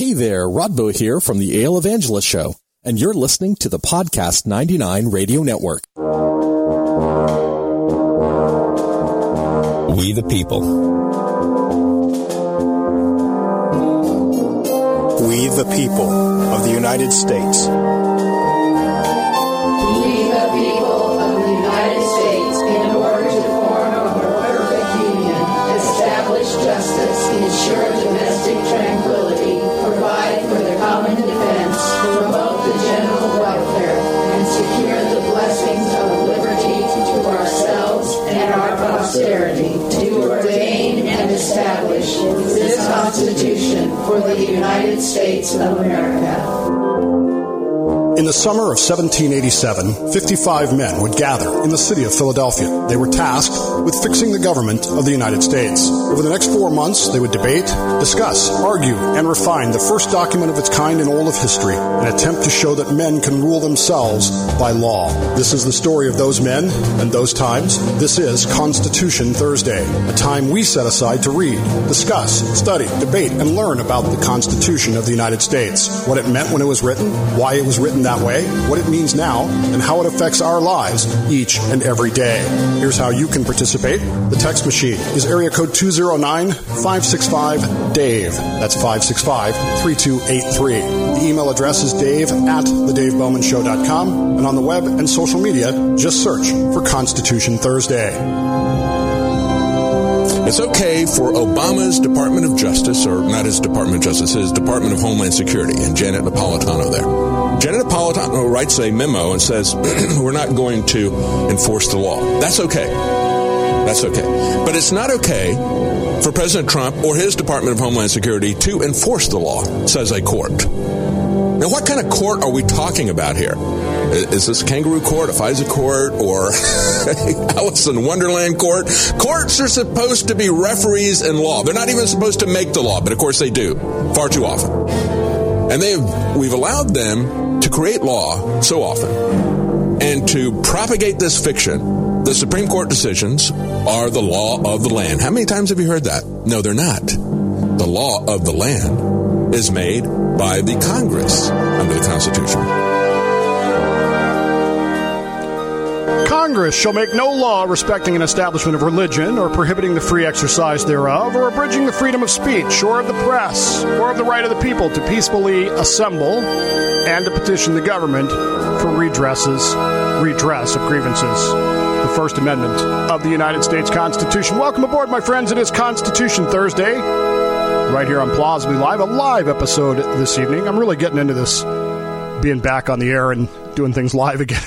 Hey there, Rodbo here from the Ale Evangelist Show, and you're listening to the Podcast 99 Radio Network. We the people. We the people of the United States. States of America. In the summer of 1787, 55 men would gather in the city of Philadelphia. They were tasked with fixing the government of the United States. Over the next four months, they would debate, discuss, argue, and refine the first document of its kind in all of history, an attempt to show that men can rule themselves by law. This is the story of those men and those times. This is Constitution Thursday, a time we set aside to read, discuss, study, debate, and learn about the Constitution of the United States, what it meant when it was written, why it was written that way, what it means now, and how it affects our lives each and every day. Here's how you can participate. The text machine is area code 209 565 DAVE. That's 565 3283. The email address is dave at thedavebowmanshow.com. And on the web and social media, just search for Constitution Thursday. It's okay for Obama's Department of Justice, or not his Department of Justice, his Department of Homeland Security, and Janet Napolitano there. Janet Napolitano uh, writes a memo and says, We're not going to enforce the law. That's okay. That's okay. But it's not okay for President Trump or his Department of Homeland Security to enforce the law, says a court. Now, what kind of court are we talking about here? Is this kangaroo court, a FISA court, or Alice in Wonderland court? Courts are supposed to be referees in law. They're not even supposed to make the law, but of course they do, far too often. And they've, we've allowed them to create law so often and to propagate this fiction. The Supreme Court decisions are the law of the land. How many times have you heard that? No, they're not. The law of the land is made by the Congress under the Constitution. Congress shall make no law respecting an establishment of religion, or prohibiting the free exercise thereof, or abridging the freedom of speech, or of the press, or of the right of the people to peacefully assemble and to petition the government for redresses, redress of grievances. The First Amendment of the United States Constitution. Welcome aboard, my friends. It is Constitution Thursday, right here on Plausibly Live, a live episode this evening. I'm really getting into this being back on the air and doing things live again.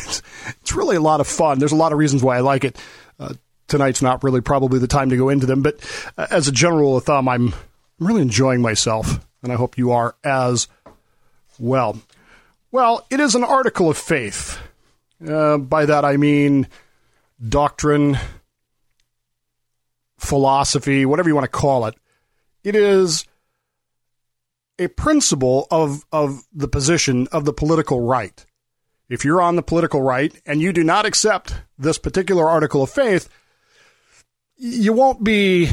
It's really a lot of fun. There's a lot of reasons why I like it. Uh, tonight's not really probably the time to go into them, but uh, as a general of thumb, I'm really enjoying myself, and I hope you are as well. Well, it is an article of faith. Uh, by that I mean doctrine, philosophy, whatever you want to call it. It is a principle of, of the position of the political right. If you're on the political right and you do not accept this particular article of faith, you won't be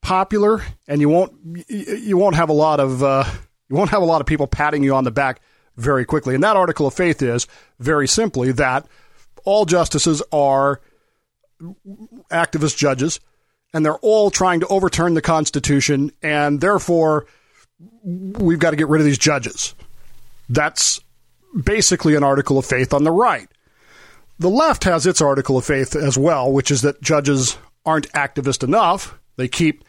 popular and you won't you won't have a lot of uh, you won't have a lot of people patting you on the back very quickly. And that article of faith is very simply that all justices are activist judges and they're all trying to overturn the Constitution and therefore we've got to get rid of these judges. That's basically an article of faith on the right. The left has its article of faith as well, which is that judges aren't activist enough. They keep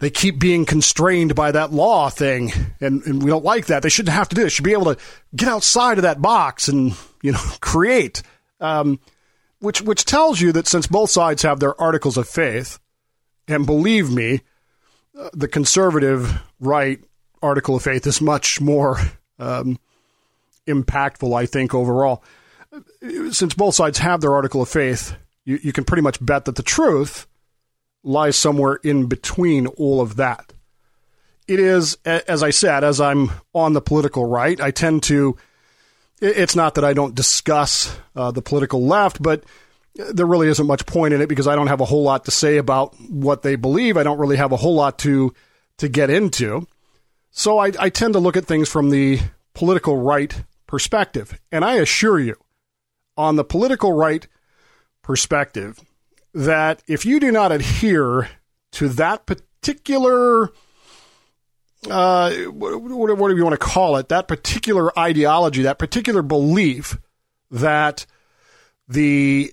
they keep being constrained by that law thing, and, and we don't like that. They shouldn't have to do it. They should be able to get outside of that box and you know create, um, which which tells you that since both sides have their articles of faith, and believe me, uh, the conservative right article of faith is much more um, impactful, I think, overall. Since both sides have their article of faith, you, you can pretty much bet that the truth lies somewhere in between all of that. It is, as I said, as I'm on the political right, I tend to. It's not that I don't discuss uh, the political left, but there really isn't much point in it because I don't have a whole lot to say about what they believe. I don't really have a whole lot to to get into. So I, I tend to look at things from the political right perspective. And I assure you, on the political right perspective, that if you do not adhere to that particular uh, whatever you want to call it, that particular ideology, that particular belief that the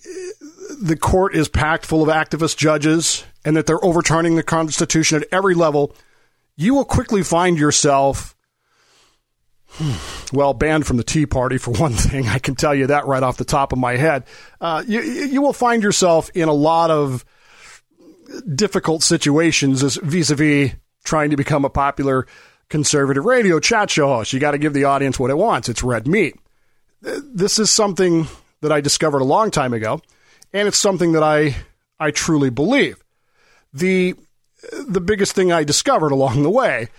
the court is packed full of activist judges and that they're overturning the Constitution at every level, you will quickly find yourself, well, banned from the Tea Party for one thing. I can tell you that right off the top of my head. Uh, you, you will find yourself in a lot of difficult situations as vis-a-vis trying to become a popular conservative radio chat show host. You got to give the audience what it wants. It's red meat. This is something that I discovered a long time ago, and it's something that I I truly believe. The the biggest thing I discovered along the way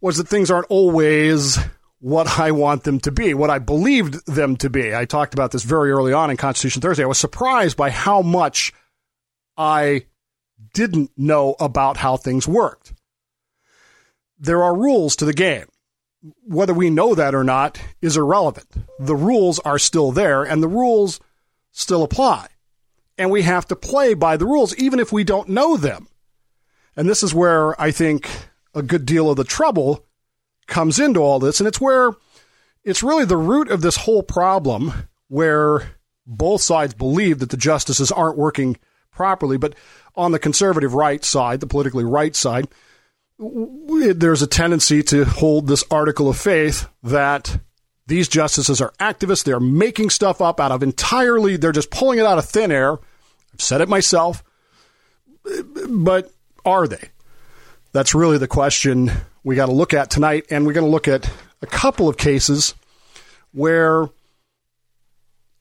was that things aren't always what I want them to be, what I believed them to be. I talked about this very early on in Constitution Thursday. I was surprised by how much I didn't know about how things worked. There are rules to the game. Whether we know that or not is irrelevant. The rules are still there and the rules still apply. And we have to play by the rules even if we don't know them. And this is where I think a good deal of the trouble comes into all this. And it's where it's really the root of this whole problem where both sides believe that the justices aren't working properly. But on the conservative right side, the politically right side, there's a tendency to hold this article of faith that these justices are activists. They're making stuff up out of entirely, they're just pulling it out of thin air. I've said it myself. But are they? That's really the question we got to look at tonight. And we're going to look at a couple of cases where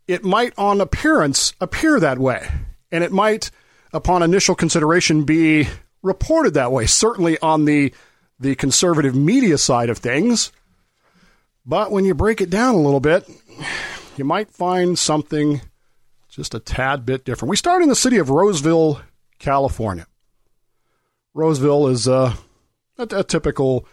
it might, on appearance, appear that way. And it might, upon initial consideration, be reported that way, certainly on the, the conservative media side of things. But when you break it down a little bit, you might find something just a tad bit different. We start in the city of Roseville, California. Roseville is a, a, a typical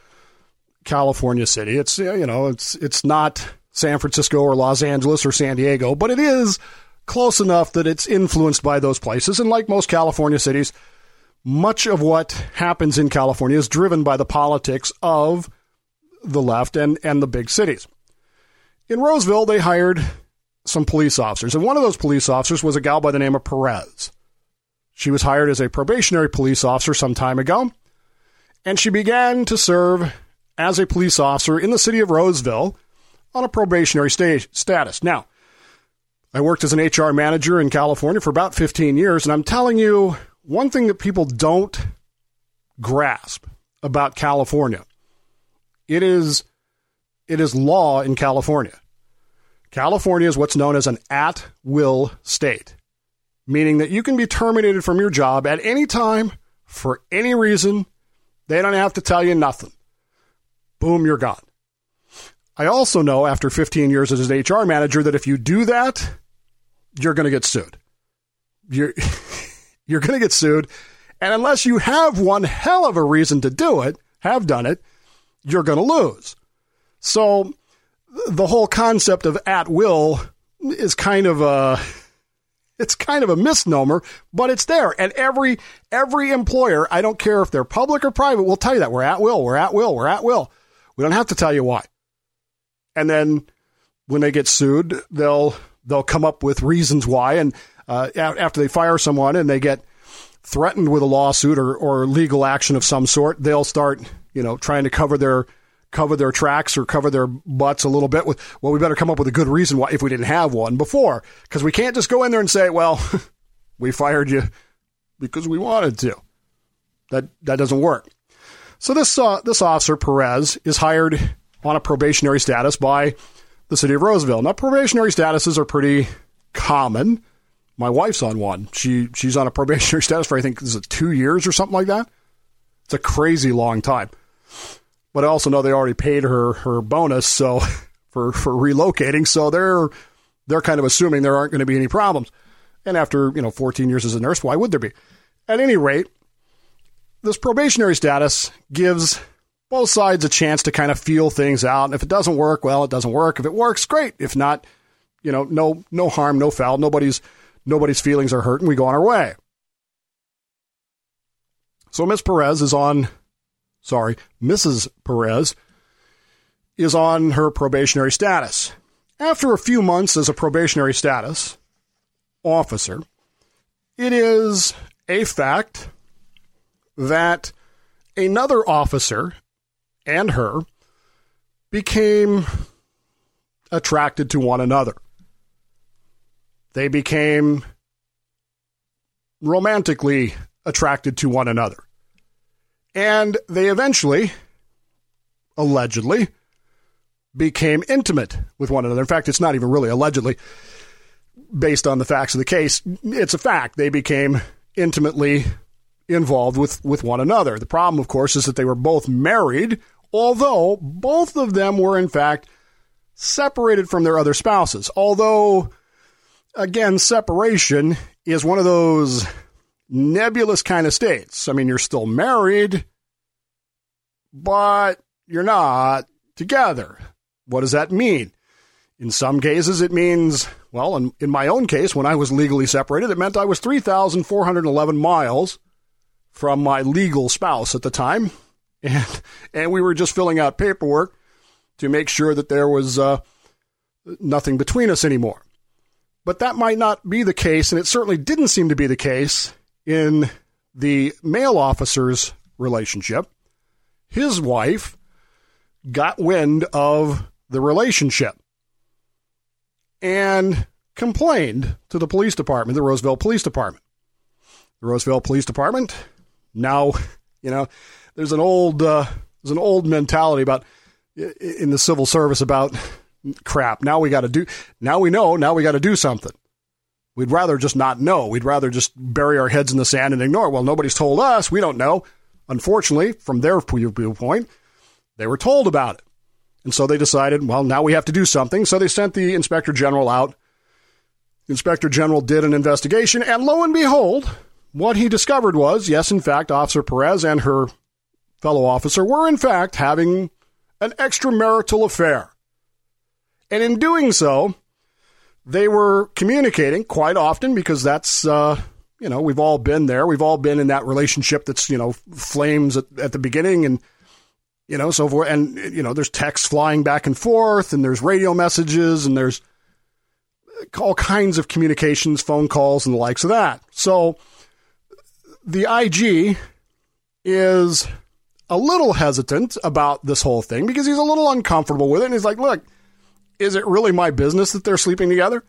California city. It's you know it's it's not San Francisco or Los Angeles or San Diego, but it is close enough that it's influenced by those places. And like most California cities, much of what happens in California is driven by the politics of the left and, and the big cities. In Roseville, they hired some police officers, and one of those police officers was a gal by the name of Perez. She was hired as a probationary police officer some time ago, and she began to serve as a police officer in the city of Roseville on a probationary status. Now, I worked as an HR manager in California for about 15 years, and I'm telling you, one thing that people don't grasp about California, it is it is law in California. California is what's known as an at will state, meaning that you can be terminated from your job at any time for any reason. They don't have to tell you nothing. Boom, you're gone. I also know after 15 years as an HR manager that if you do that, you're going to get sued. You're you're going to get sued. And unless you have one hell of a reason to do it, have done it, you're going to lose. So the whole concept of at will is kind of a it's kind of a misnomer, but it's there. And every every employer, I don't care if they're public or private, will tell you that we're at will, we're at will, we're at will. We don't have to tell you why. And then when they get sued, they'll they'll come up with reasons why. And uh, after they fire someone and they get threatened with a lawsuit or, or legal action of some sort, they'll start, you know, trying to cover their cover their tracks or cover their butts a little bit with well we better come up with a good reason why if we didn't have one before because we can't just go in there and say well we fired you because we wanted to that that doesn't work so this uh, this officer Perez is hired on a probationary status by the city of Roseville now probationary statuses are pretty common my wife's on one. She she's on a probationary status for I think is it two years or something like that. It's a crazy long time. But I also know they already paid her her bonus so for for relocating, so they're they're kind of assuming there aren't going to be any problems. And after you know 14 years as a nurse, why would there be? At any rate, this probationary status gives both sides a chance to kind of feel things out. And if it doesn't work, well, it doesn't work. If it works, great. If not, you know, no no harm, no foul. Nobody's nobody's feelings are hurt, and we go on our way. So Miss Perez is on, sorry, Mrs. Perez is on her probationary status. After a few months as a probationary status officer, it is a fact that another officer and her became attracted to one another. They became romantically attracted to one another. And they eventually, allegedly, became intimate with one another. In fact, it's not even really allegedly based on the facts of the case. It's a fact. They became intimately involved with, with one another. The problem, of course, is that they were both married, although both of them were, in fact, separated from their other spouses. Although, again, separation is one of those nebulous kind of states. I mean, you're still married, but you're not together. What does that mean? In some cases, it means, well, in, in my own case, when I was legally separated, it meant I was 3,411 miles from my legal spouse at the time. And, and we were just filling out paperwork to make sure that there was uh, nothing between us anymore. But that might not be the case, and it certainly didn't seem to be the case in the male officer's relationship. His wife got wind of the relationship and complained to the police department, the Roseville Police Department. The Roseville Police Department now, you know, there's an old uh, there's an old mentality about in the civil service about crap. Now we got to do. Now we know. Now we got to do something. We'd rather just not know. We'd rather just bury our heads in the sand and ignore. Well, nobody's told us. We don't know. Unfortunately, from their viewpoint, they were told about it. And so they decided, well, now we have to do something. So they sent the inspector general out. The inspector general did an investigation, and lo and behold, what he discovered was yes, in fact, Officer Perez and her fellow officer were, in fact, having an extramarital affair. And in doing so, they were communicating quite often because that's, uh, you know, we've all been there. We've all been in that relationship that's, you know, flames at, at the beginning and, you know, so forth. And, you know, there's texts flying back and forth and there's radio messages and there's all kinds of communications, phone calls and the likes of that. So, the IG is a little hesitant about this whole thing because he's a little uncomfortable with it. And he's like, look, is it really my business that they're sleeping together?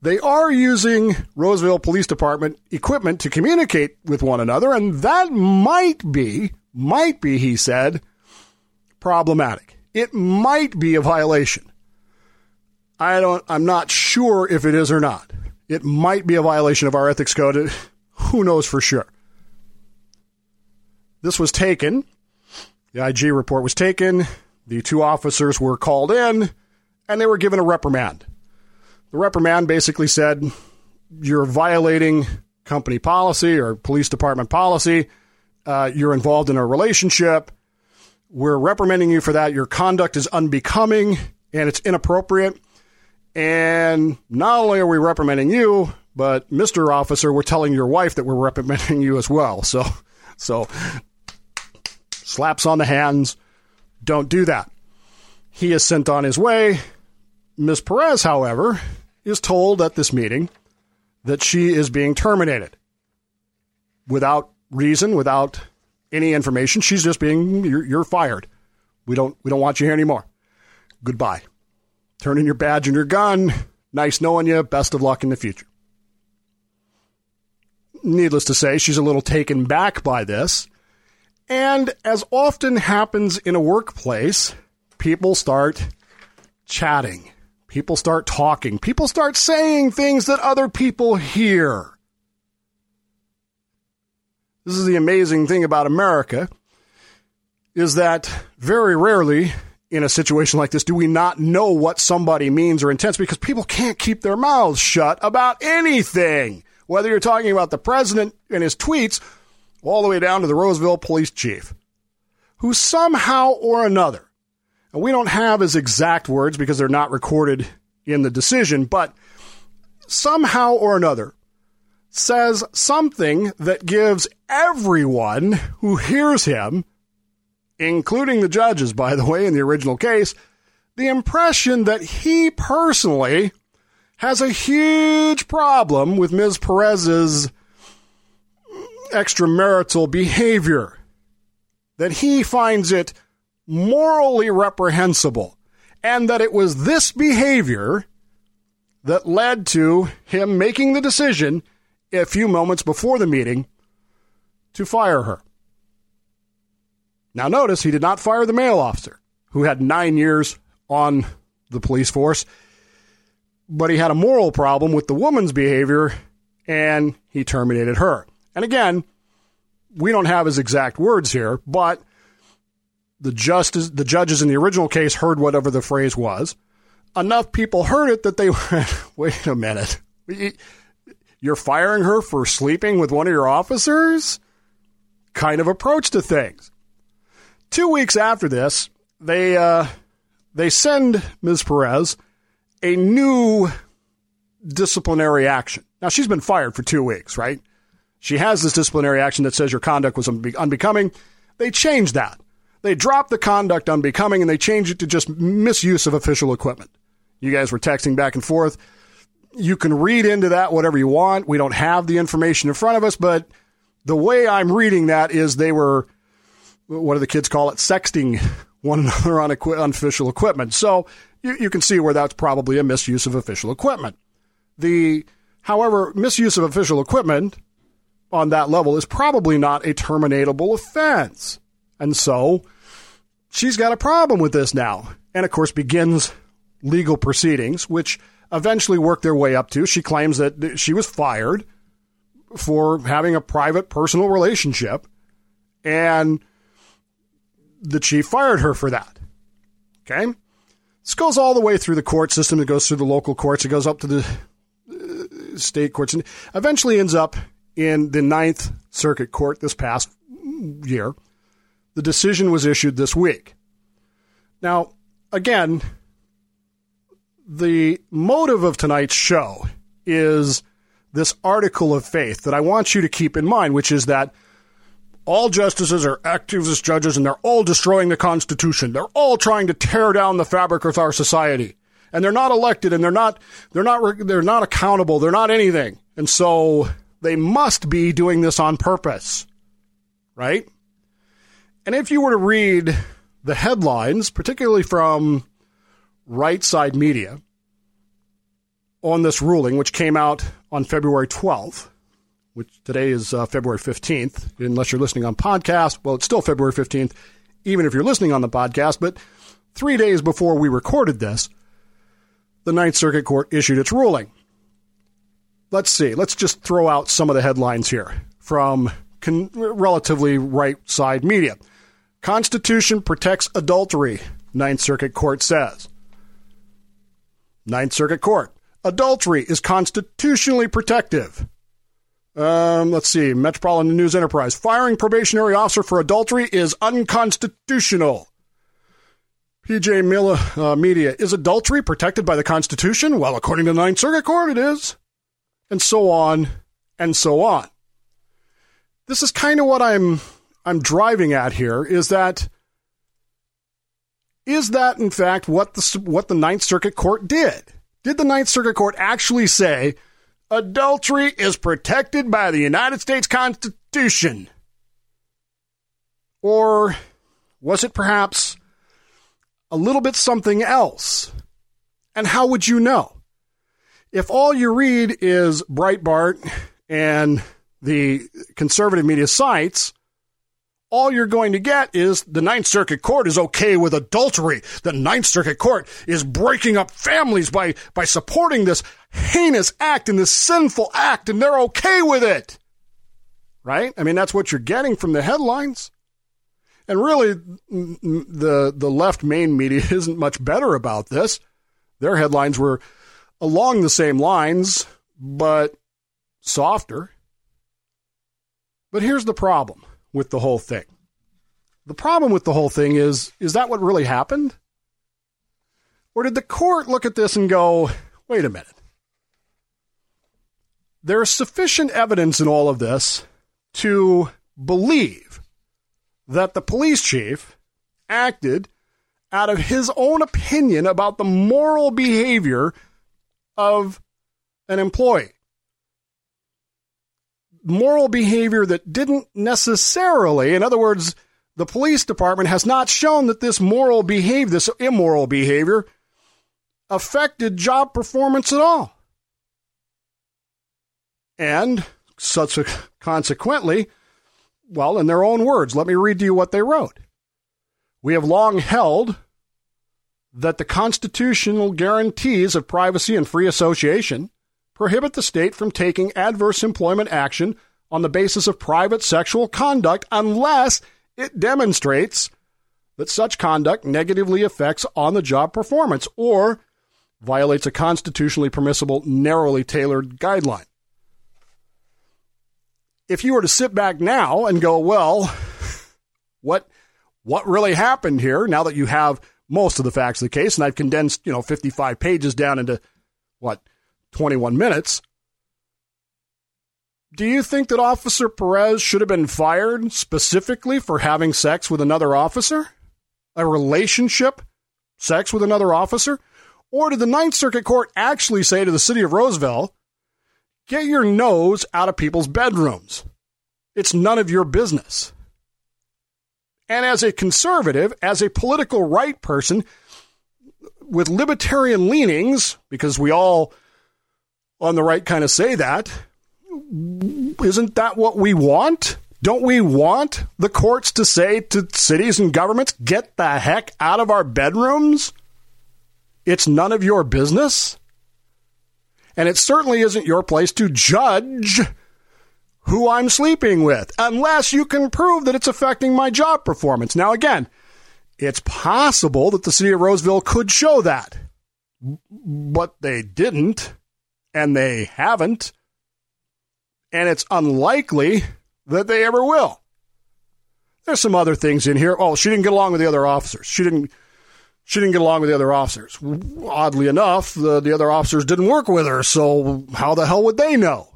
They are using Roseville Police Department equipment to communicate with one another, and that might be, might be, he said, problematic. It might be a violation. I don't, I'm not sure if it is or not. It might be a violation of our ethics code. Who knows for sure? This was taken. The IG report was taken. The two officers were called in and they were given a reprimand. The reprimand basically said, You're violating company policy or police department policy. Uh, you're involved in a relationship. We're reprimanding you for that. Your conduct is unbecoming and it's inappropriate. And not only are we reprimanding you, but Mr. Officer, we're telling your wife that we're reprimanding you as well. So, so slaps on the hands. Don't do that. He is sent on his way. Ms. Perez, however, is told at this meeting that she is being terminated without reason, without any information. She's just being you're, you're, fired. We don't we don't want you here anymore. Goodbye. Turn in your badge and your gun. Nice knowing you. Best of luck in the future. Needless to say, she's a little taken back by this. And as often happens in a workplace, people start chatting. People start talking. People start saying things that other people hear. This is the amazing thing about America is that very rarely in a situation like this do we not know what somebody means or intends because people can't keep their mouths shut about anything. Whether you're talking about the president and his tweets all the way down to the Roseville police chief. who somehow or another, we don't have his exact words because they're not recorded in the decision, but somehow or another says something that gives everyone who hears him, including the judges, by the way, in the original case, the impression that he personally has a huge problem with Ms. Perez's extramarital behavior, that he finds it morally reprehensible, and that it was this behavior that led to him making the decision a few moments before the meeting to fire her. Now, notice he did not fire the male officer who had nine years on the police force, but he had a moral problem with the woman's behavior and he terminated her. And again, we don't have his exact words here, but the justice, the judges in the original case heard whatever the phrase was. Enough people heard it that they went, wait a minute. You're firing her for sleeping with one of your officers? Kind of approach to things. Two weeks after this, they uh, they send Ms. Perez a new disciplinary action. Now she's been fired for two weeks, right? She has this disciplinary action that says your conduct was unbecoming. They changed that. They dropped the conduct unbecoming and they changed it to just misuse of official equipment. You guys were texting back and forth. You can read into that whatever you want. We don't have the information in front of us, but the way I'm reading that is they were, what do the kids call it, sexting one another on, equi- official equipment. So you, you can see where that's probably a misuse of official equipment. The, however, misuse of official equipment on that level is probably not a terminatable offense. And so she's got a problem with this now. And of course, begins legal proceedings, which eventually work their way up to. She claims that she was fired for having a private personal relationship and the chief fired her for that. Okay? This goes all the way through the court system. It goes through the local courts. It goes up to the uh, state courts and eventually ends up in the Ninth Circuit Court this past year. The decision was issued this week. Now, again, the motive of tonight's show is this article of faith that I want you to keep in mind, which is that all justices are activist judges and they're all destroying the Constitution. They're all trying to tear down the fabric of our society. And they're not elected and they're not, they're not, they're not accountable. They're not anything. And so they must be doing this on purpose. Right? And if you were to read the headlines, particularly from right side media, on this ruling, which came out on February 12th, which today is uh, February 15th, unless you're listening on podcast. Well, it's still February 15th, even if you're listening on the podcast. But three days before we recorded this, the Ninth Circuit Court issued its ruling. Let's see. Let's just throw out some of the headlines here from con- relatively right side media. Constitution protects adultery, Ninth Circuit Court says. Ninth Circuit Court. Adultery is constitutionally protective. Um, let's see. Metropolitan News Enterprise. Firing probationary officer for adultery is unconstitutional. PJ Miller uh, Media. Is adultery protected by the Constitution? Well, according to the Ninth Circuit Court, it is. And so on and so on. This is kind of what I'm I'm driving at here is that is that in fact what the what the Ninth Circuit Court did? Did the Ninth Circuit Court actually say adultery is protected by the United States Constitution? Or was it perhaps a little bit something else? And how would you know? If all you read is Breitbart and the conservative media sites, all you're going to get is the Ninth Circuit Court is okay with adultery. The Ninth Circuit Court is breaking up families by, by supporting this heinous act and this sinful act, and they're okay with it. Right? I mean, that's what you're getting from the headlines. And really, the, the left main media isn't much better about this. Their headlines were along the same lines, but softer. But here's the problem with the whole thing. the problem with the whole thing is is that what really happened? Or did the court look at this and go, wait a minute? There's sufficient evidence in all of this to believe that the police chief acted out of his own opinion about the moral behavior of an employee. Moral behavior that didn't necessarily, in other words, the police department has not shown that this moral behavior, this immoral behavior, affected job performance at all. And consequently, well, in their own words, let me read to you what they wrote. We have long held that the constitutional guarantees of privacy and free association prohibit the state from taking adverse employment action on the basis of private sexual conduct unless it demonstrates that such conduct negatively affects on the job performance or violates a constitutionally permissible, narrowly tailored guideline. If you were to sit back now and go, well, what what really happened here now that you have most of the facts of the case and I've condensed, you know, 55 pages down into what 21 minutes. Do you think that Officer Perez should have been fired specifically for having sex with another officer? A relationship? Sex with another officer? Or did the Ninth Circuit Court actually say to the city of Roseville, get your nose out of people's bedrooms? It's none of your business. And as a conservative, as a political right person with libertarian leanings, because we all on the right kind of say that, isn't that what we want? Don't we want the courts to say to cities and governments, get the heck out of our bedrooms? It's none of your business. And it certainly isn't your place to judge who I'm sleeping with unless you can prove that it's affecting my job performance. Now, again, it's possible that the city of Roseville could show that, but they didn't, and they haven't, and it's unlikely that they ever will. There's some other things in here. Oh, she didn't get along with the other officers. She didn't she didn't get along with the other officers. Oddly enough, the, the other officers didn't work with her, so how the hell would they know?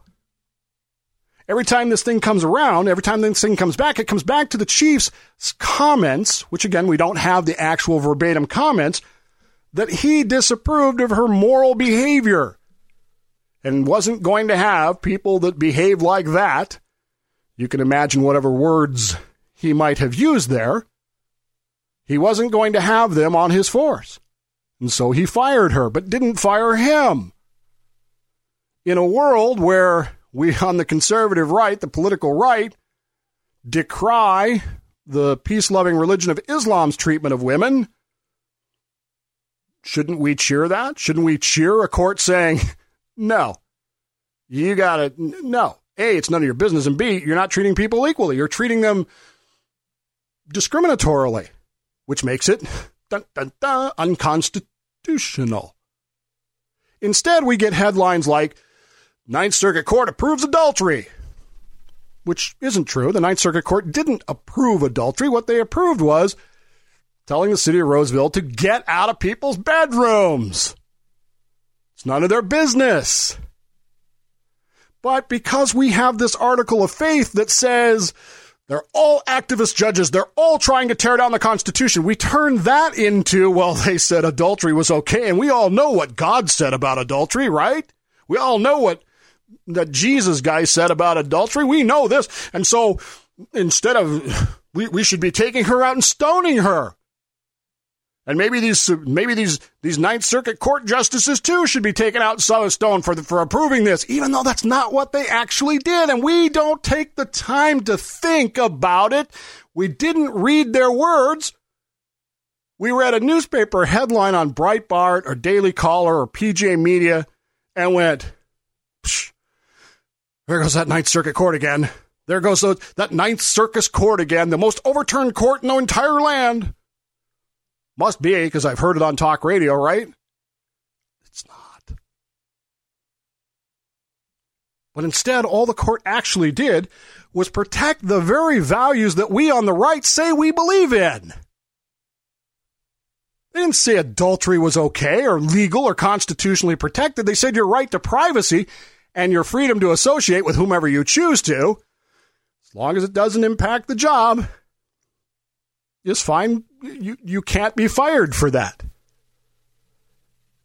Every time this thing comes around, every time this thing comes back, it comes back to the chief's comments, which again, we don't have the actual verbatim comments, that he disapproved of her moral behavior and wasn't going to have people that behave like that. You can imagine whatever words he might have used there he wasn't going to have them on his force. And so he fired her, but didn't fire him. In a world where we on the conservative right, the political right, decry the peace loving religion of Islam's treatment of women, shouldn't we cheer that? Shouldn't we cheer a court saying, no, you got to, no. A, it's none of your business. And B, you're not treating people equally. You're treating them discriminatorily which makes it dun, dun, dun, unconstitutional. Instead, we get headlines like Ninth Circuit Court approves adultery, which isn't true. The Ninth Circuit Court didn't approve adultery. What they approved was telling the city of Roseville to get out of people's bedrooms. It's none of their business. But because we have this article of faith that says they're all activist judges. They're all trying to tear down the Constitution. We turn that into, well, they said adultery was okay. And we all know what God said about adultery, right? We all know what the Jesus guy said about adultery. We know this. And so instead of, we, we should be taking her out and stoning her. And maybe these maybe these these Ninth Circuit Court justices too should be taken out stone for the, for approving this, even though that's not what they actually did, and we don't take the time to think about it. We didn't read their words. We read a newspaper headline on Breitbart or Daily Caller or PJ Media and went, there goes that Ninth Circuit Court again. There goes that Ninth Circus Court again, the most overturned court in the entire land. Must be because I've heard it on talk radio, right? It's not. But instead, all the court actually did was protect the very values that we on the right say we believe in. They didn't say adultery was okay or legal or constitutionally protected. They said your right to privacy and your freedom to associate with whomever you choose to, as long as it doesn't impact the job, is fine. You, you can't be fired for that.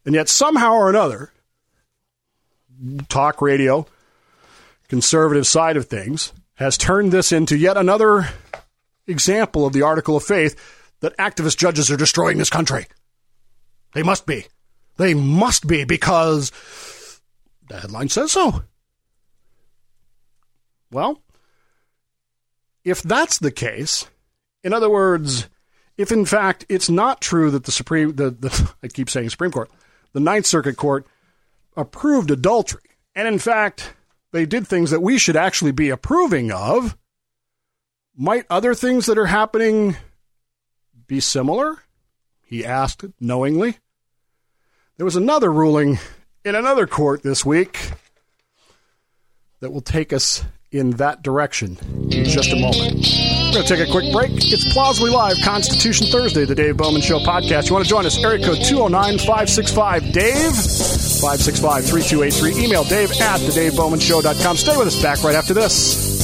And yet, somehow or another, talk radio, conservative side of things, has turned this into yet another example of the article of faith that activist judges are destroying this country. They must be. They must be because the headline says so. Well, if that's the case, in other words, if in fact it's not true that the Supreme, the, the I keep saying Supreme Court, the Ninth Circuit Court approved adultery, and in fact they did things that we should actually be approving of, might other things that are happening be similar? He asked knowingly. There was another ruling in another court this week that will take us in that direction in just a moment. Going to take a quick break. It's Plausibly Live Constitution Thursday, the Dave Bowman Show podcast. You want to join us? Area code 209 565 Dave, 565 3283. Email dave at thedavebowmanshow.com. Stay with us back right after this.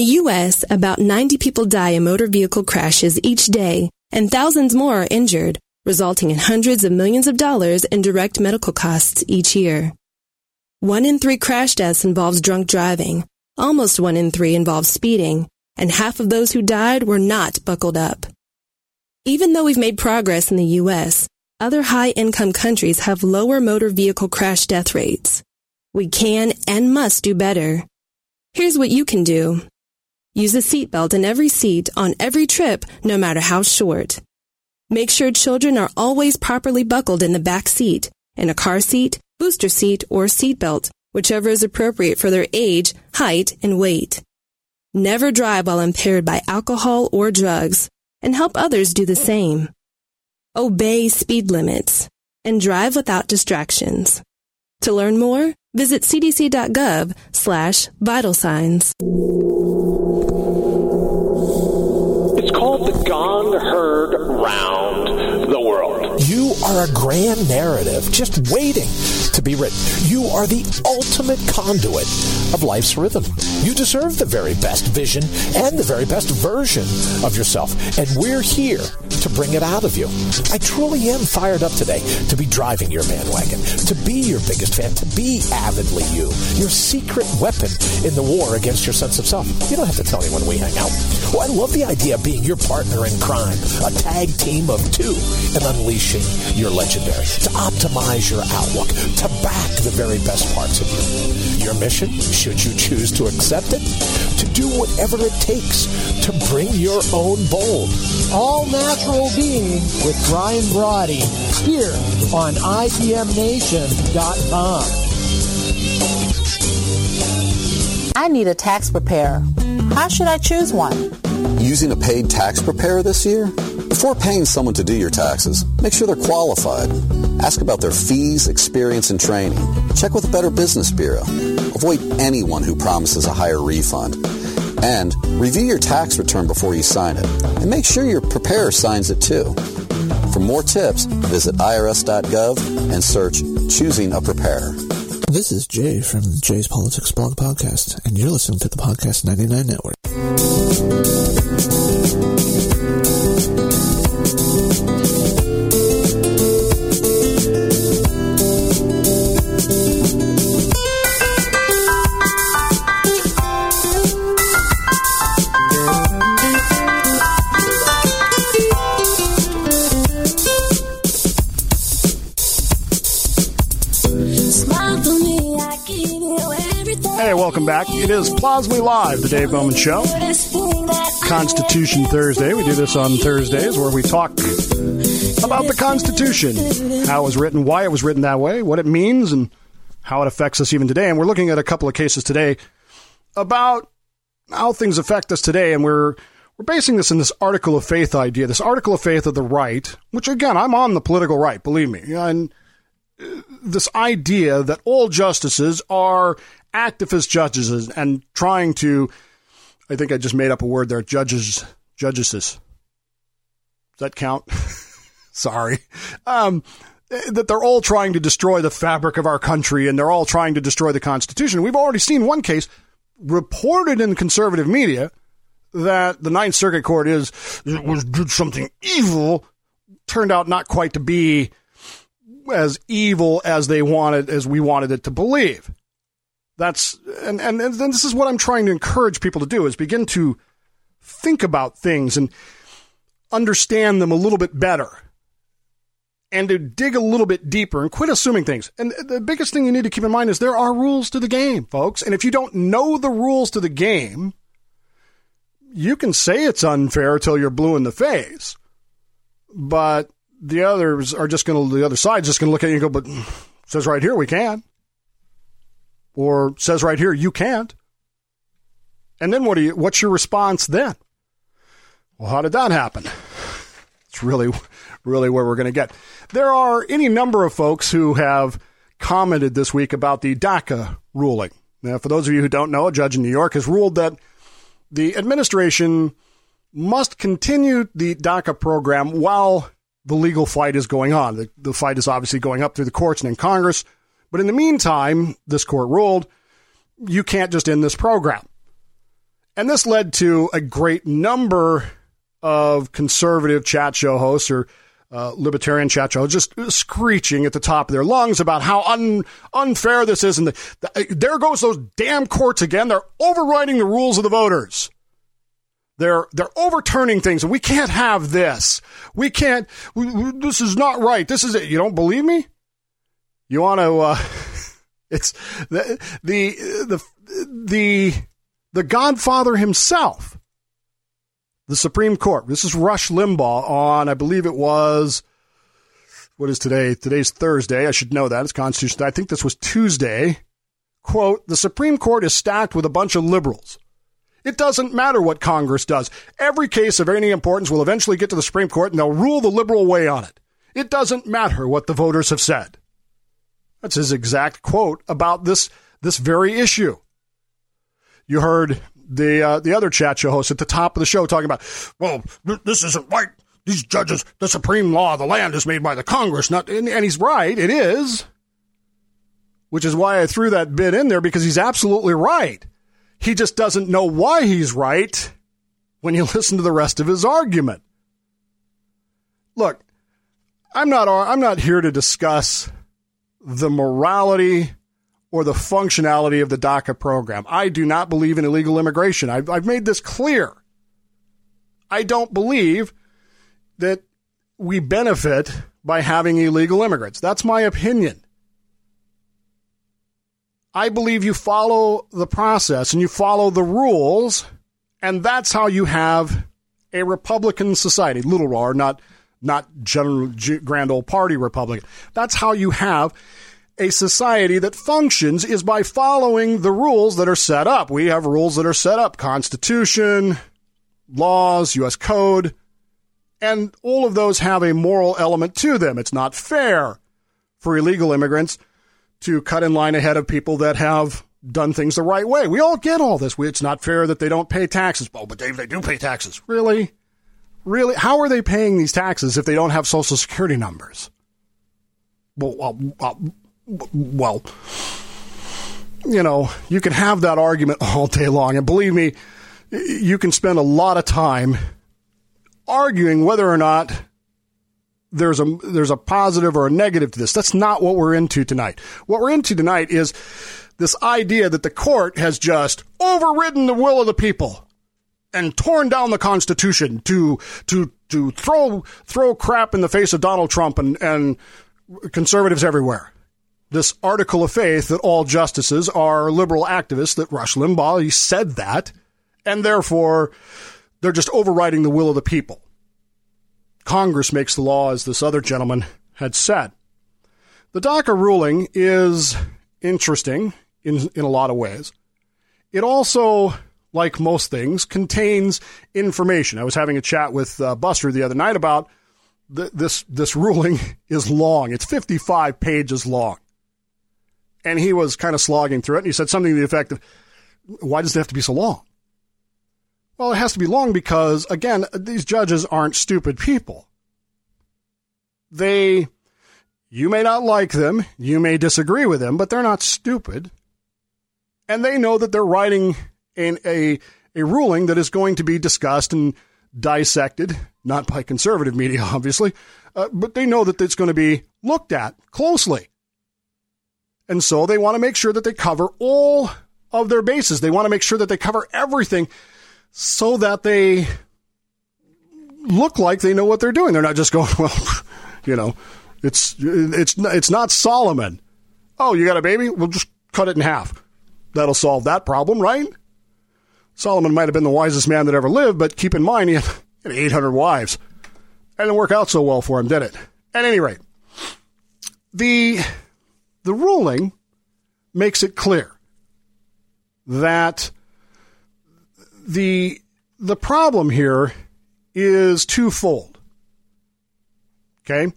The U.S., about 90 people die in motor vehicle crashes each day, and thousands more are injured, resulting in hundreds of millions of dollars in direct medical costs each year. One in three crash deaths involves drunk driving, almost one in three involves speeding, and half of those who died were not buckled up. Even though we've made progress in the U.S., other high-income countries have lower motor vehicle crash death rates. We can and must do better. Here's what you can do. Use a seatbelt in every seat on every trip, no matter how short. Make sure children are always properly buckled in the back seat, in a car seat, booster seat, or seatbelt, whichever is appropriate for their age, height, and weight. Never drive while impaired by alcohol or drugs, and help others do the same. Obey speed limits, and drive without distractions. To learn more, visit cdc.gov slash vital signs. It's called the Gong Heard Round the World. You are a grand narrative just waiting to be written. You are the ultimate conduit of life's rhythm. You deserve the very best vision and the very best version of yourself. And we're here to bring it out of you. I truly am fired up today to be driving your bandwagon, to be your biggest fan, to be avidly you, your secret weapon in the war against your sense of self. You don't have to tell anyone we hang out. Well, I love the idea of being your partner in crime, a tag team of two, and unleashing your legendary, to optimize your outlook, to back the very best parts of you. Your mission, should you choose to accept it, to do whatever it takes to bring your own bold. All Natural Being with Brian Brody here on IBMNation.com. I need a tax preparer. How should I choose one? Using a paid tax preparer this year? Before paying someone to do your taxes, make sure they're qualified. Ask about their fees, experience, and training. Check with the Better Business Bureau. Avoid anyone who promises a higher refund. And review your tax return before you sign it. And make sure your preparer signs it too. For more tips, visit irs.gov and search Choosing a Preparer. This is Jay from Jay's Politics Blog Podcast, and you're listening to the Podcast 99 Network. Is Plausibly Live, the Dave Bowman Show. Constitution Thursday. We do this on Thursdays where we talk about the Constitution, how it was written, why it was written that way, what it means, and how it affects us even today. And we're looking at a couple of cases today about how things affect us today, and we're we're basing this in this article of faith idea, this article of faith of the right, which again, I'm on the political right, believe me, and this idea that all justices are activist judges and trying to, I think I just made up a word there, judges, judgeses. Does that count? Sorry. Um, that they're all trying to destroy the fabric of our country and they're all trying to destroy the Constitution. We've already seen one case reported in conservative media that the Ninth Circuit Court is was did something evil, turned out not quite to be as evil as they wanted as we wanted it to believe. That's and and, and this is what I'm trying to encourage people to do is begin to think about things and understand them a little bit better and to dig a little bit deeper and quit assuming things. And the biggest thing you need to keep in mind is there are rules to the game, folks. And if you don't know the rules to the game, you can say it's unfair till you're blue in the face. But the others are just going to, the other side's just going to look at you and go, but mm, says right here we can. Or says right here you can't. And then what do you, what's your response then? Well, how did that happen? It's really, really where we're going to get. There are any number of folks who have commented this week about the DACA ruling. Now, for those of you who don't know, a judge in New York has ruled that the administration must continue the DACA program while the legal fight is going on. The, the fight is obviously going up through the courts and in Congress. But in the meantime, this court ruled you can't just end this program. And this led to a great number of conservative chat show hosts or uh, libertarian chat show just screeching at the top of their lungs about how un, unfair this is. And the, the, there goes those damn courts again. They're overriding the rules of the voters. They're they're overturning things, and we can't have this. We can't. We, we, this is not right. This is it. You don't believe me? You want to? Uh, it's the the the the the Godfather himself the Supreme Court. This is Rush Limbaugh on, I believe it was, what is today? Today's Thursday. I should know that. It's Constitution. I think this was Tuesday. Quote, the Supreme Court is stacked with a bunch of liberals. It doesn't matter what Congress does. Every case of any importance will eventually get to the Supreme Court and they'll rule the liberal way on it. It doesn't matter what the voters have said. That's his exact quote about this, this very issue. You heard the uh, the other chat show host at the top of the show talking about, well, this isn't right. These judges, the supreme law of the land is made by the Congress, not. And, and he's right, it is. Which is why I threw that bit in there because he's absolutely right. He just doesn't know why he's right when you listen to the rest of his argument. Look, I'm not I'm not here to discuss the morality or the functionality of the DACA program. I do not believe in illegal immigration. I've, I've made this clear. I don't believe that we benefit by having illegal immigrants. That's my opinion. I believe you follow the process and you follow the rules, and that's how you have a Republican society, little r, not not general grand old party Republican. That's how you have a society that functions is by following the rules that are set up. We have rules that are set up Constitution, laws, U.S. Code, and all of those have a moral element to them. It's not fair for illegal immigrants to cut in line ahead of people that have done things the right way. We all get all this. It's not fair that they don't pay taxes. Oh, but Dave, they do pay taxes. Really? Really? How are they paying these taxes if they don't have social security numbers? Well, well, well, you know, you can have that argument all day long. And believe me, you can spend a lot of time arguing whether or not there's a there's a positive or a negative to this. That's not what we're into tonight. What we're into tonight is this idea that the court has just overridden the will of the people and torn down the Constitution to to to throw throw crap in the face of Donald Trump and, and conservatives everywhere this article of faith that all justices are liberal activists, that Rush Limbaugh, he said that, and therefore they're just overriding the will of the people. Congress makes the law, as this other gentleman had said. The DACA ruling is interesting in, in a lot of ways. it also, like most things, contains information. I was having a chat with uh, Buster the other night about th- this. This ruling is long. It's 55 pages long, and he was kind of slogging through it. And he said something to the effect of, "Why does it have to be so long?" Well, it has to be long because, again, these judges aren't stupid people. They, you may not like them, you may disagree with them, but they're not stupid. And they know that they're writing in a, a ruling that is going to be discussed and dissected, not by conservative media, obviously, uh, but they know that it's going to be looked at closely. And so they want to make sure that they cover all of their bases. They want to make sure that they cover everything so that they look like they know what they're doing. They're not just going, well, you know, it's it's it's not Solomon. Oh, you got a baby? We'll just cut it in half. That'll solve that problem, right? Solomon might have been the wisest man that ever lived, but keep in mind he had 800 wives. That didn't work out so well for him, did it? At any rate, the the ruling makes it clear that the the problem here is twofold. Okay?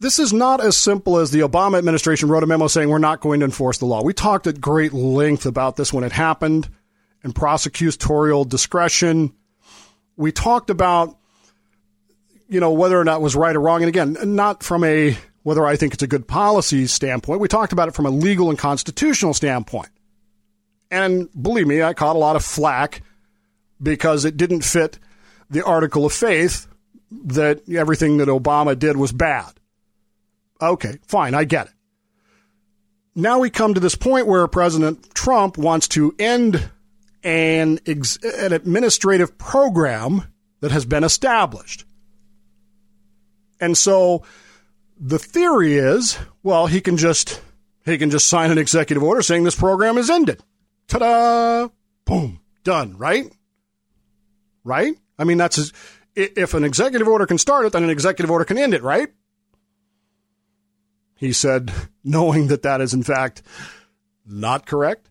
This is not as simple as the Obama administration wrote a memo saying we're not going to enforce the law. We talked at great length about this when it happened and prosecutorial discretion. We talked about you know whether or not it was right or wrong and again, not from a whether I think it's a good policy standpoint. We talked about it from a legal and constitutional standpoint. And believe me, I caught a lot of flack because it didn't fit the article of faith that everything that Obama did was bad. Okay, fine, I get it. Now we come to this point where President Trump wants to end an, ex- an administrative program that has been established. And so the theory is, well, he can just he can just sign an executive order saying this program is ended. Ta-da! Boom, done, right? right? I mean, that's if an executive order can start it, then an executive order can end it, right? He said, knowing that that is in fact not correct.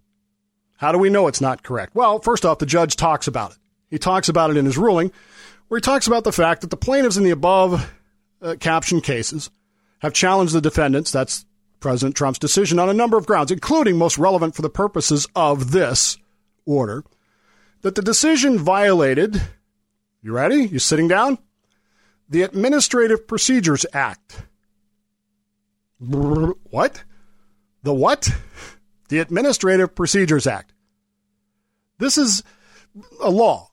How do we know it's not correct? Well, first off, the judge talks about it. He talks about it in his ruling, where he talks about the fact that the plaintiffs in the above uh, captioned cases have challenged the defendants, that's President Trump's decision, on a number of grounds, including most relevant for the purposes of this order, that the decision violated, you ready? You sitting down? The Administrative Procedures Act. What? The what? The Administrative Procedures Act. This is a law.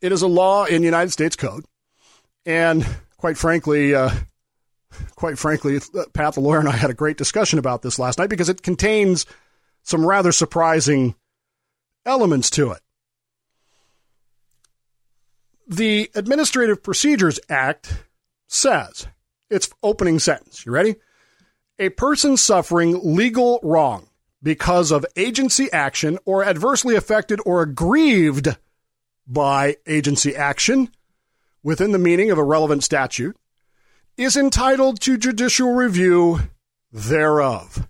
It is a law in United States Code. And quite frankly, uh, quite frankly, Pat the lawyer and I had a great discussion about this last night because it contains some rather surprising elements to it. The Administrative Procedures Act says, its opening sentence, you ready? A person suffering legal wrong because of agency action or adversely affected or aggrieved by agency action within the meaning of a relevant statute is entitled to judicial review thereof.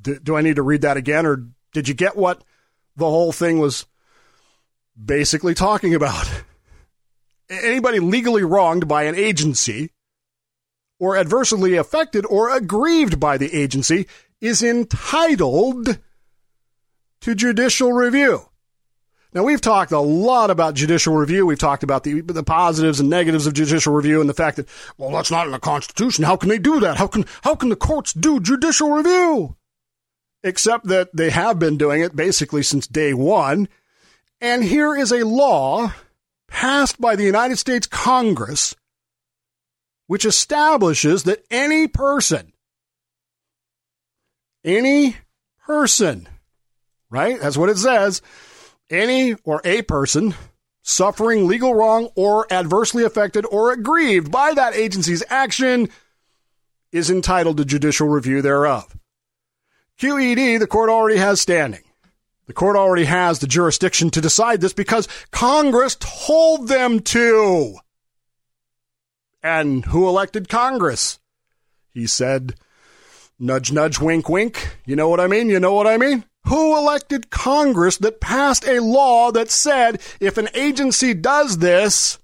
Do, do I need to read that again or did you get what the whole thing was basically talking about? Anybody legally wronged by an agency or adversely affected or aggrieved by the agency is entitled to judicial review. Now we've talked a lot about judicial review. We've talked about the the positives and negatives of judicial review and the fact that well that's not in the constitution. How can they do that? How can how can the courts do judicial review? except that they have been doing it basically since day one. And here is a law passed by the United States Congress which establishes that any person, any person, right? That's what it says. Any or a person suffering legal wrong or adversely affected or aggrieved by that agency's action is entitled to judicial review thereof. QED, the court already has standing. The court already has the jurisdiction to decide this because Congress told them to. And who elected Congress? He said Nudge, nudge, wink, wink. You know what I mean? You know what I mean? Who elected Congress that passed a law that said if an agency does this,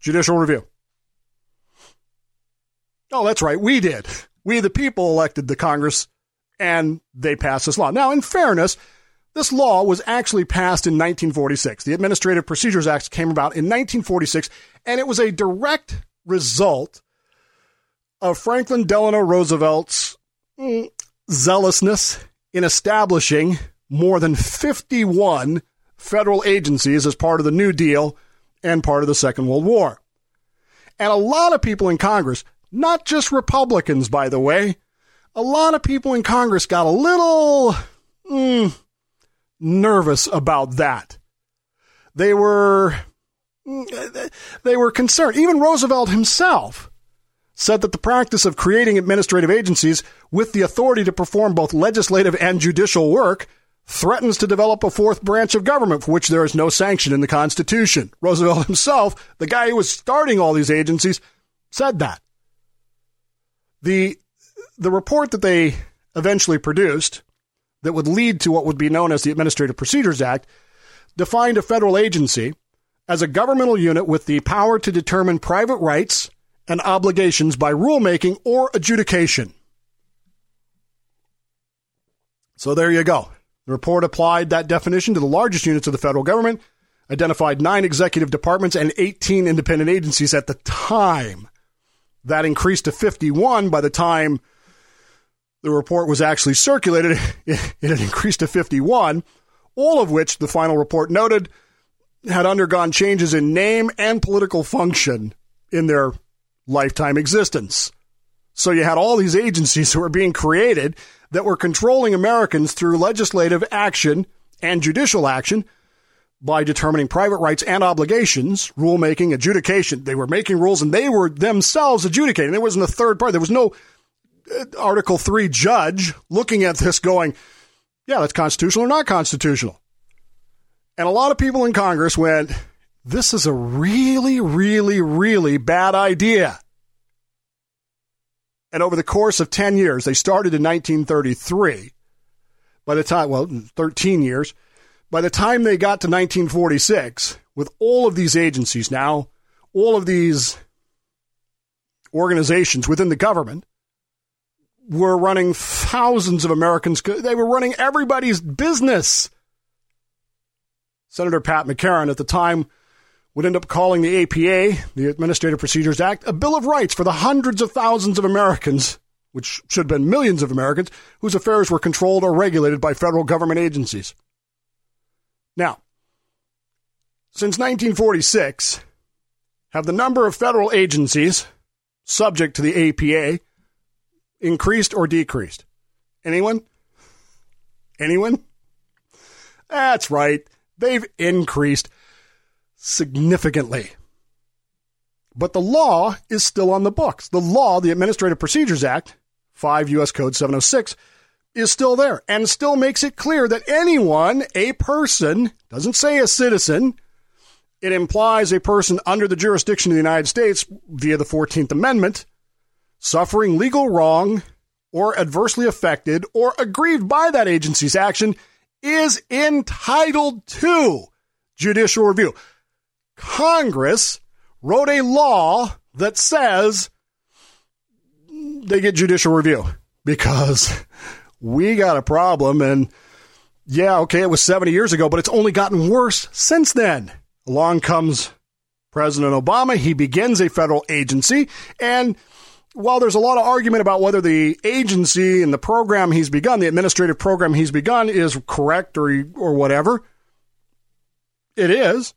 judicial review? Oh, that's right. We did. We, the people, elected the Congress and they passed this law. Now, in fairness, this law was actually passed in 1946. The Administrative Procedures Act came about in 1946, and it was a direct result of Franklin Delano Roosevelt's mm, zealousness in establishing more than 51 federal agencies as part of the New Deal and part of the Second World War. And a lot of people in Congress, not just Republicans, by the way, a lot of people in Congress got a little mm, nervous about that. They were they were concerned. Even Roosevelt himself said that the practice of creating administrative agencies with the authority to perform both legislative and judicial work threatens to develop a fourth branch of government for which there is no sanction in the Constitution. Roosevelt himself, the guy who was starting all these agencies, said that. The, the report that they eventually produced that would lead to what would be known as the Administrative Procedures Act defined a federal agency as a governmental unit with the power to determine private rights and obligations by rulemaking or adjudication. So there you go. The report applied that definition to the largest units of the federal government, identified nine executive departments and 18 independent agencies at the time. That increased to 51 by the time the report was actually circulated. It had increased to 51, all of which the final report noted had undergone changes in name and political function in their lifetime existence. So you had all these agencies that were being created that were controlling Americans through legislative action and judicial action by determining private rights and obligations, rulemaking, adjudication. They were making rules and they were themselves adjudicating. There wasn't a third party. There was no Article 3 judge looking at this going, yeah, that's constitutional or not constitutional. And a lot of people in Congress went, this is a really, really, really bad idea. And over the course of 10 years, they started in 1933. By the time, well, 13 years, by the time they got to 1946, with all of these agencies now, all of these organizations within the government were running thousands of Americans. They were running everybody's business. Senator Pat McCarran at the time would end up calling the APA, the Administrative Procedures Act, a Bill of Rights for the hundreds of thousands of Americans, which should have been millions of Americans, whose affairs were controlled or regulated by federal government agencies. Now, since 1946, have the number of federal agencies subject to the APA increased or decreased? Anyone? Anyone? That's right. They've increased significantly. But the law is still on the books. The law, the Administrative Procedures Act, 5 U.S. Code 706, is still there and still makes it clear that anyone, a person, doesn't say a citizen, it implies a person under the jurisdiction of the United States via the 14th Amendment, suffering legal wrong or adversely affected or aggrieved by that agency's action is entitled to judicial review. Congress wrote a law that says they get judicial review because we got a problem. And yeah, okay, it was 70 years ago, but it's only gotten worse since then. Along comes President Obama. He begins a federal agency. And while there's a lot of argument about whether the agency and the program he's begun, the administrative program he's begun, is correct or, or whatever, it is.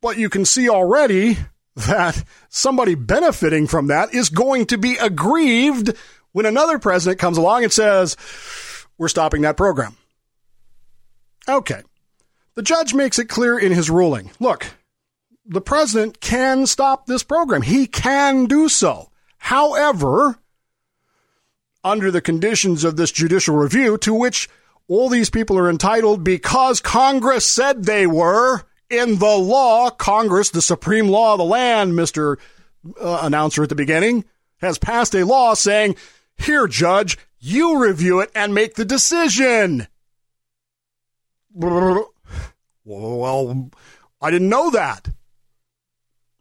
But you can see already that somebody benefiting from that is going to be aggrieved when another president comes along and says, We're stopping that program. Okay. The judge makes it clear in his ruling look, the president can stop this program. He can do so. However, under the conditions of this judicial review, to which all these people are entitled because Congress said they were, in the law, Congress, the supreme law of the land, Mr. Uh, announcer at the beginning, has passed a law saying, here, judge, you review it and make the decision. Well, I didn't know that.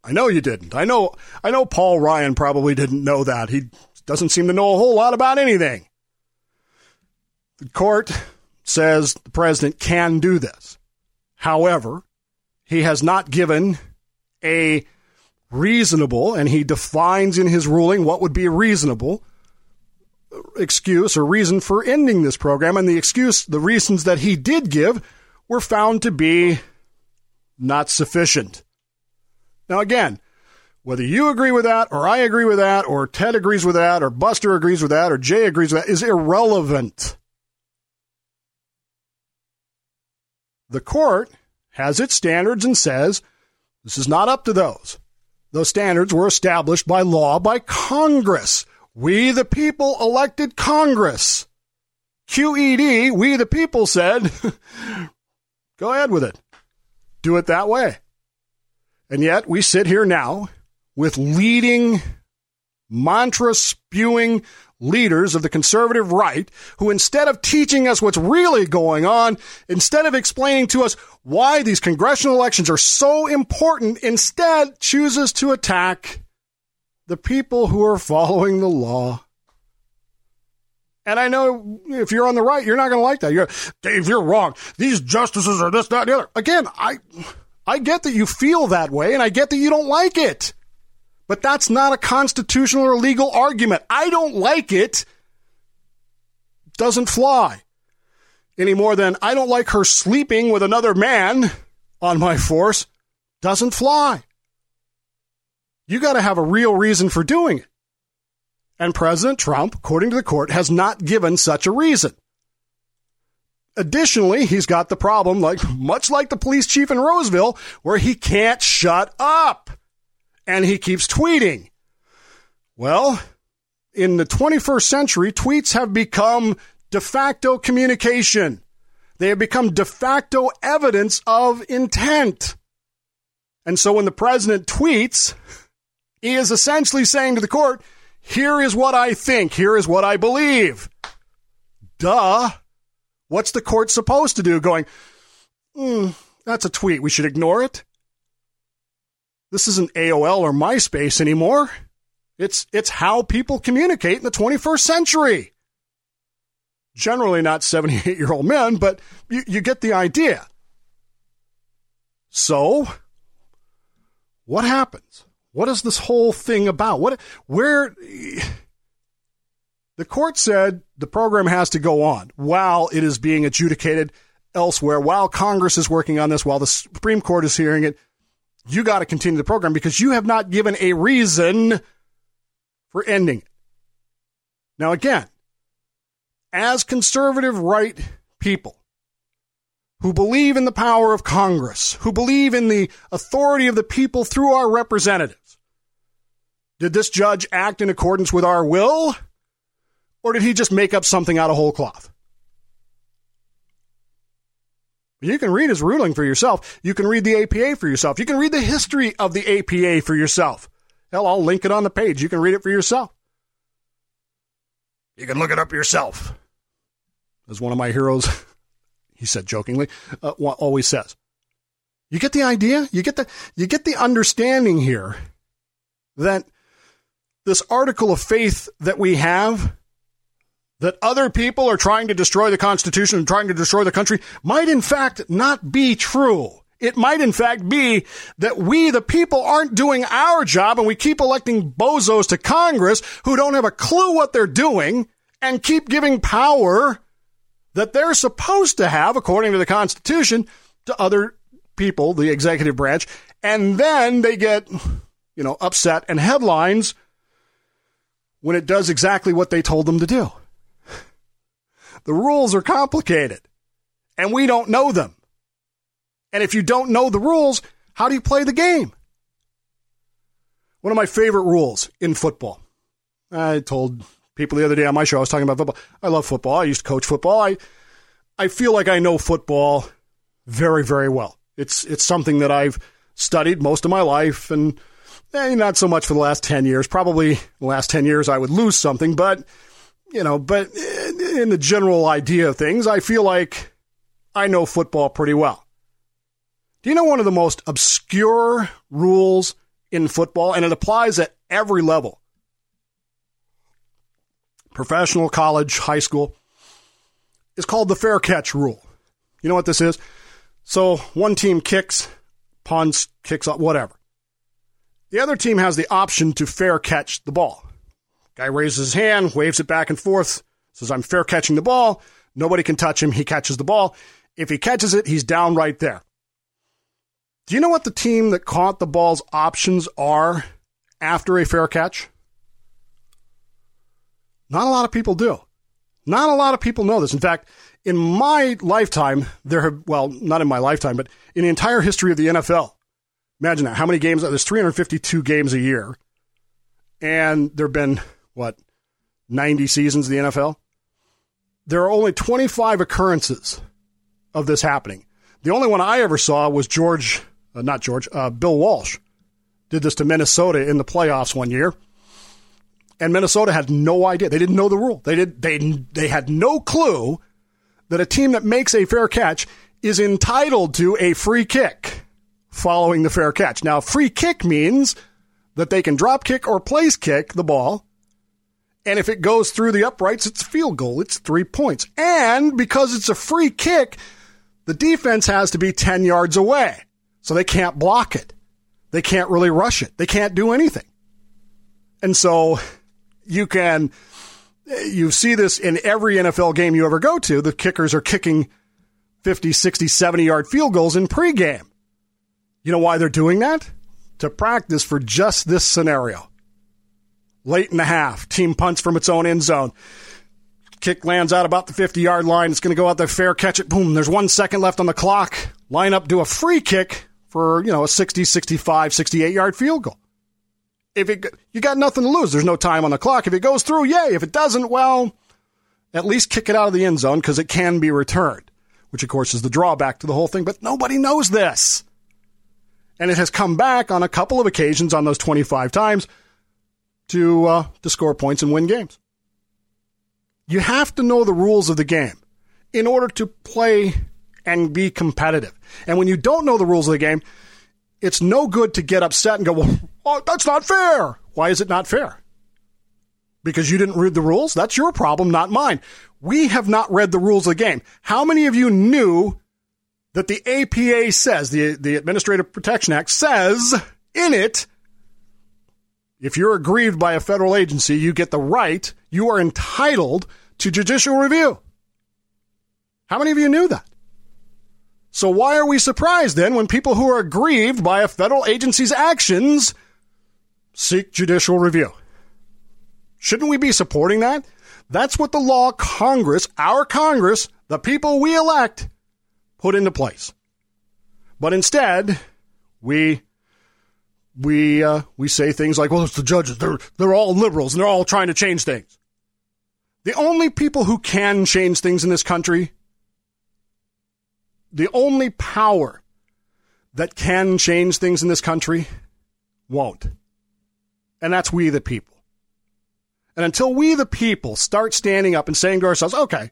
I know you didn't. I know I know Paul Ryan probably didn't know that. He doesn't seem to know a whole lot about anything. The court says the president can do this. However, he has not given a reasonable, and he defines in his ruling what would be a reasonable excuse or reason for ending this program. And the excuse, the reasons that he did give were found to be not sufficient. Now, again, whether you agree with that, or I agree with that, or Ted agrees with that, or Buster agrees with that, or Jay agrees with that, is irrelevant. The court has its standards and says this is not up to those. Those standards were established by law by Congress. We, the people, elected Congress. QED, we, the people, said, go ahead with it. Do it that way. And yet we sit here now with leading, mantra spewing leaders of the conservative right who, instead of teaching us what's really going on, instead of explaining to us why these congressional elections are so important, instead chooses to attack the people who are following the law. And I know if you're on the right, you're not going to like that. You're, Dave, you're wrong. These justices are this, that, and the other. Again, I, I get that you feel that way, and I get that you don't like it. But that's not a constitutional or legal argument. I don't like it. Doesn't fly. Any more than I don't like her sleeping with another man on my force. Doesn't fly. You got to have a real reason for doing it. And President Trump, according to the court, has not given such a reason. Additionally, he's got the problem, like much like the police chief in Roseville, where he can't shut up and he keeps tweeting. Well, in the 21st century, tweets have become de facto communication. They have become de facto evidence of intent. And so when the president tweets, he is essentially saying to the court, here is what I think, here is what I believe. Duh. What's the court supposed to do? Going, mm, that's a tweet. We should ignore it. This isn't AOL or MySpace anymore. It's, it's how people communicate in the 21st century. Generally not 78 year old men, but you, you get the idea. So, what happens? What is this whole thing about? What, where, the court said the program has to go on while it is being adjudicated elsewhere, while Congress is working on this, while the Supreme Court is hearing it you got to continue the program because you have not given a reason for ending it. Now, again, as conservative right people who believe in the power of Congress, who believe in the authority of the people through our representatives, did this judge act in accordance with our will? Or did he just make up something out of whole cloth? You can read his ruling for yourself. You can read the APA for yourself. You can read the history of the APA for yourself. Hell, I'll link it on the page. You can read it for yourself. You can look it up yourself. As one of my heroes, he said jokingly, uh, always says. You get the idea? You get the you get the understanding here that this article of faith that we have that other people are trying to destroy the Constitution and trying to destroy the country might in fact not be true. It might in fact be that we, the people, aren't doing our job and we keep electing bozos to Congress who don't have a clue what they're doing and keep giving power that they're supposed to have, according to the Constitution, to other people, the executive branch. And then they get, you know, upset and headlines when it does exactly what they told them to do. The rules are complicated and we don't know them. And if you don't know the rules, how do you play the game? One of my favorite rules in football. I told people the other day on my show, I was talking about football. I love football. I used to coach football. I, I feel like I know football very, very well. It's, it's something that I've studied most of my life and Eh, not so much for the last 10 years. Probably the last 10 years I would lose something, but, you know, but in the general idea of things, I feel like I know football pretty well. Do you know one of the most obscure rules in football? And it applies at every level professional, college, high school. Is called the fair catch rule. You know what this is? So one team kicks, punts, kicks up, whatever. The other team has the option to fair catch the ball. Guy raises his hand, waves it back and forth, says, I'm fair catching the ball. Nobody can touch him. He catches the ball. If he catches it, he's down right there. Do you know what the team that caught the ball's options are after a fair catch? Not a lot of people do. Not a lot of people know this. In fact, in my lifetime, there have, well, not in my lifetime, but in the entire history of the NFL, imagine that. How many games? Are there's 352 games a year. And there have been, what, 90 seasons of the NFL? There are only 25 occurrences of this happening. The only one I ever saw was George uh, not George, uh, Bill Walsh did this to Minnesota in the playoffs one year. And Minnesota had no idea. They didn't know the rule. They did they they had no clue that a team that makes a fair catch is entitled to a free kick following the fair catch. Now, free kick means that they can drop kick or place kick the ball. And if it goes through the uprights, it's a field goal. It's three points. And because it's a free kick, the defense has to be 10 yards away. So they can't block it. They can't really rush it. They can't do anything. And so you can, you see this in every NFL game you ever go to. The kickers are kicking 50, 60, 70 yard field goals in pregame. You know why they're doing that? To practice for just this scenario. Late in the half, team punts from its own end zone. Kick lands out about the 50 yard line. It's going to go out there, fair catch it. Boom. There's one second left on the clock. Line up, do a free kick for, you know, a 60, 65, 68 yard field goal. If it, you got nothing to lose. There's no time on the clock. If it goes through, yay. If it doesn't, well, at least kick it out of the end zone because it can be returned, which of course is the drawback to the whole thing. But nobody knows this. And it has come back on a couple of occasions on those 25 times to, uh, to score points and win games. You have to know the rules of the game in order to play and be competitive. And when you don't know the rules of the game, it's no good to get upset and go, well, oh, that's not fair. Why is it not fair? Because you didn't read the rules? That's your problem, not mine. We have not read the rules of the game. How many of you knew that the APA says, the, the Administrative Protection Act says in it, if you're aggrieved by a federal agency, you get the right, you are entitled to judicial review. How many of you knew that? So why are we surprised then when people who are aggrieved by a federal agency's actions seek judicial review? Shouldn't we be supporting that? That's what the law Congress, our Congress, the people we elect, put into place. But instead, we we uh, we say things like, "Well, it's the judges. They're they're all liberals and they're all trying to change things." The only people who can change things in this country the only power that can change things in this country won't. And that's we the people. And until we the people start standing up and saying to ourselves, okay,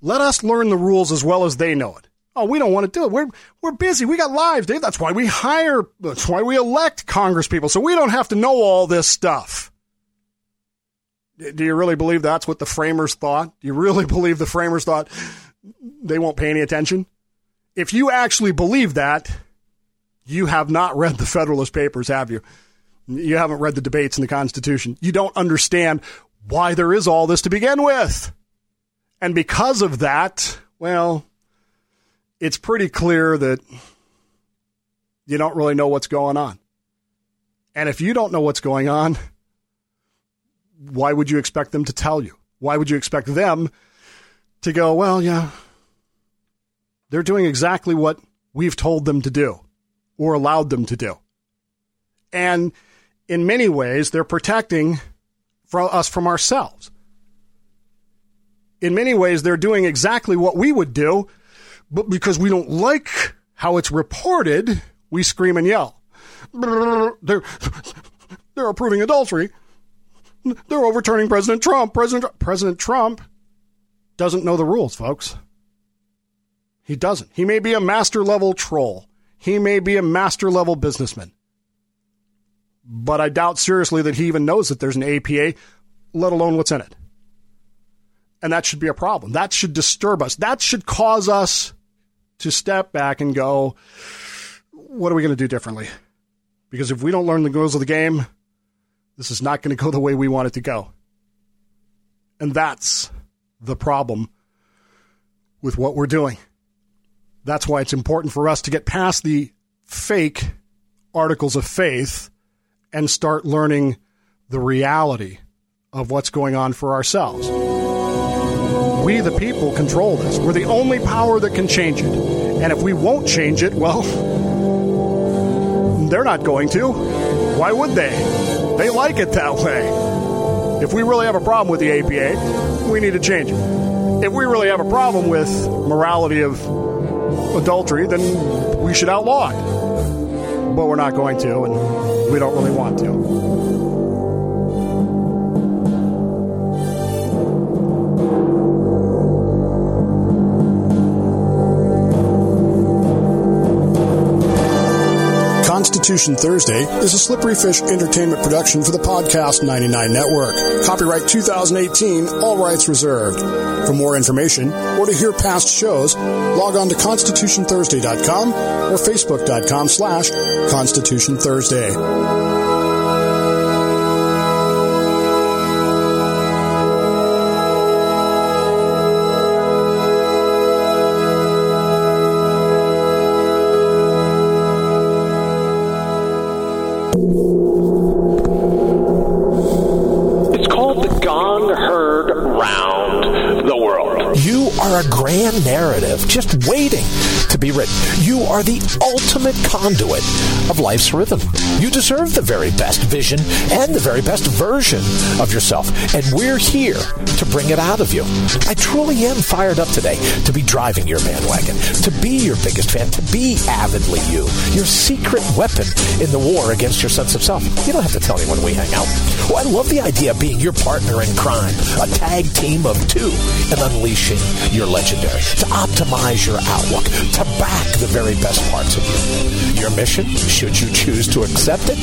let us learn the rules as well as they know it. Oh, we don't want to do it. We're we're busy. We got lives, Dave. That's why we hire that's why we elect Congress people. So we don't have to know all this stuff. Do you really believe that's what the framers thought? Do you really believe the framers thought they won't pay any attention? if you actually believe that, you have not read the Federalist Papers, have you? You haven't read the debates in the Constitution. You don't understand why there is all this to begin with. And because of that, well, it's pretty clear that you don't really know what's going on. And if you don't know what's going on, why would you expect them to tell you? Why would you expect them to go, well, yeah, they're doing exactly what we've told them to do or allowed them to do. And in many ways, they're protecting us from ourselves. In many ways, they're doing exactly what we would do, but because we don't like how it's reported, we scream and yell. They're, they're approving adultery. They're overturning President Trump. President President Trump doesn't know the rules, folks. He doesn't. He may be a master level troll. He may be a master level businessman. But I doubt seriously that he even knows that there's an APA, let alone what's in it. And that should be a problem. That should disturb us. That should cause us to step back and go, what are we going to do differently? Because if we don't learn the rules of the game, this is not going to go the way we want it to go. And that's the problem with what we're doing. That's why it's important for us to get past the fake articles of faith and start learning the reality of what's going on for ourselves. We, the people, control this. We're the only power that can change it. And if we won't change it, well, they're not going to. Why would they? They like it that way. If we really have a problem with the APA, we need to change it. If we really have a problem with morality of adultery, then we should outlaw it. But we're not going to, and we don't really want to. Constitution Thursday is a Slippery Fish Entertainment production for the Podcast 99 Network. Copyright 2018, all rights reserved. For more information or to hear past shows, log on to constitutionthursday.com or facebook.com slash Constitution Thursday. Just waiting to be written. You are the ultimate conduit of life's rhythm. You deserve the very best vision and the very best version of yourself. And we're here to bring it out of you. I truly am fired up today to be driving your bandwagon, to be your biggest fan, to be avidly you, your secret weapon in the war against your sense of self. You don't have to tell anyone we hang out. Well, I love the idea of being your partner in crime, a tag team of two, and unleashing your legendary, to optimize your outlook, to back the very best parts of you. Your mission, should you choose to accept it,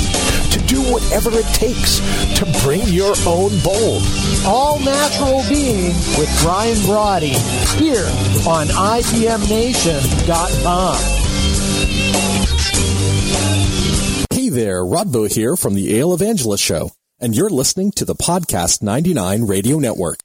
to do whatever it takes to bring your own bold. All natural being with Brian Brody here on IPMNation.com. Hey there, Rodbo here from the Ale Evangelist Show, and you're listening to the Podcast 99 Radio Network.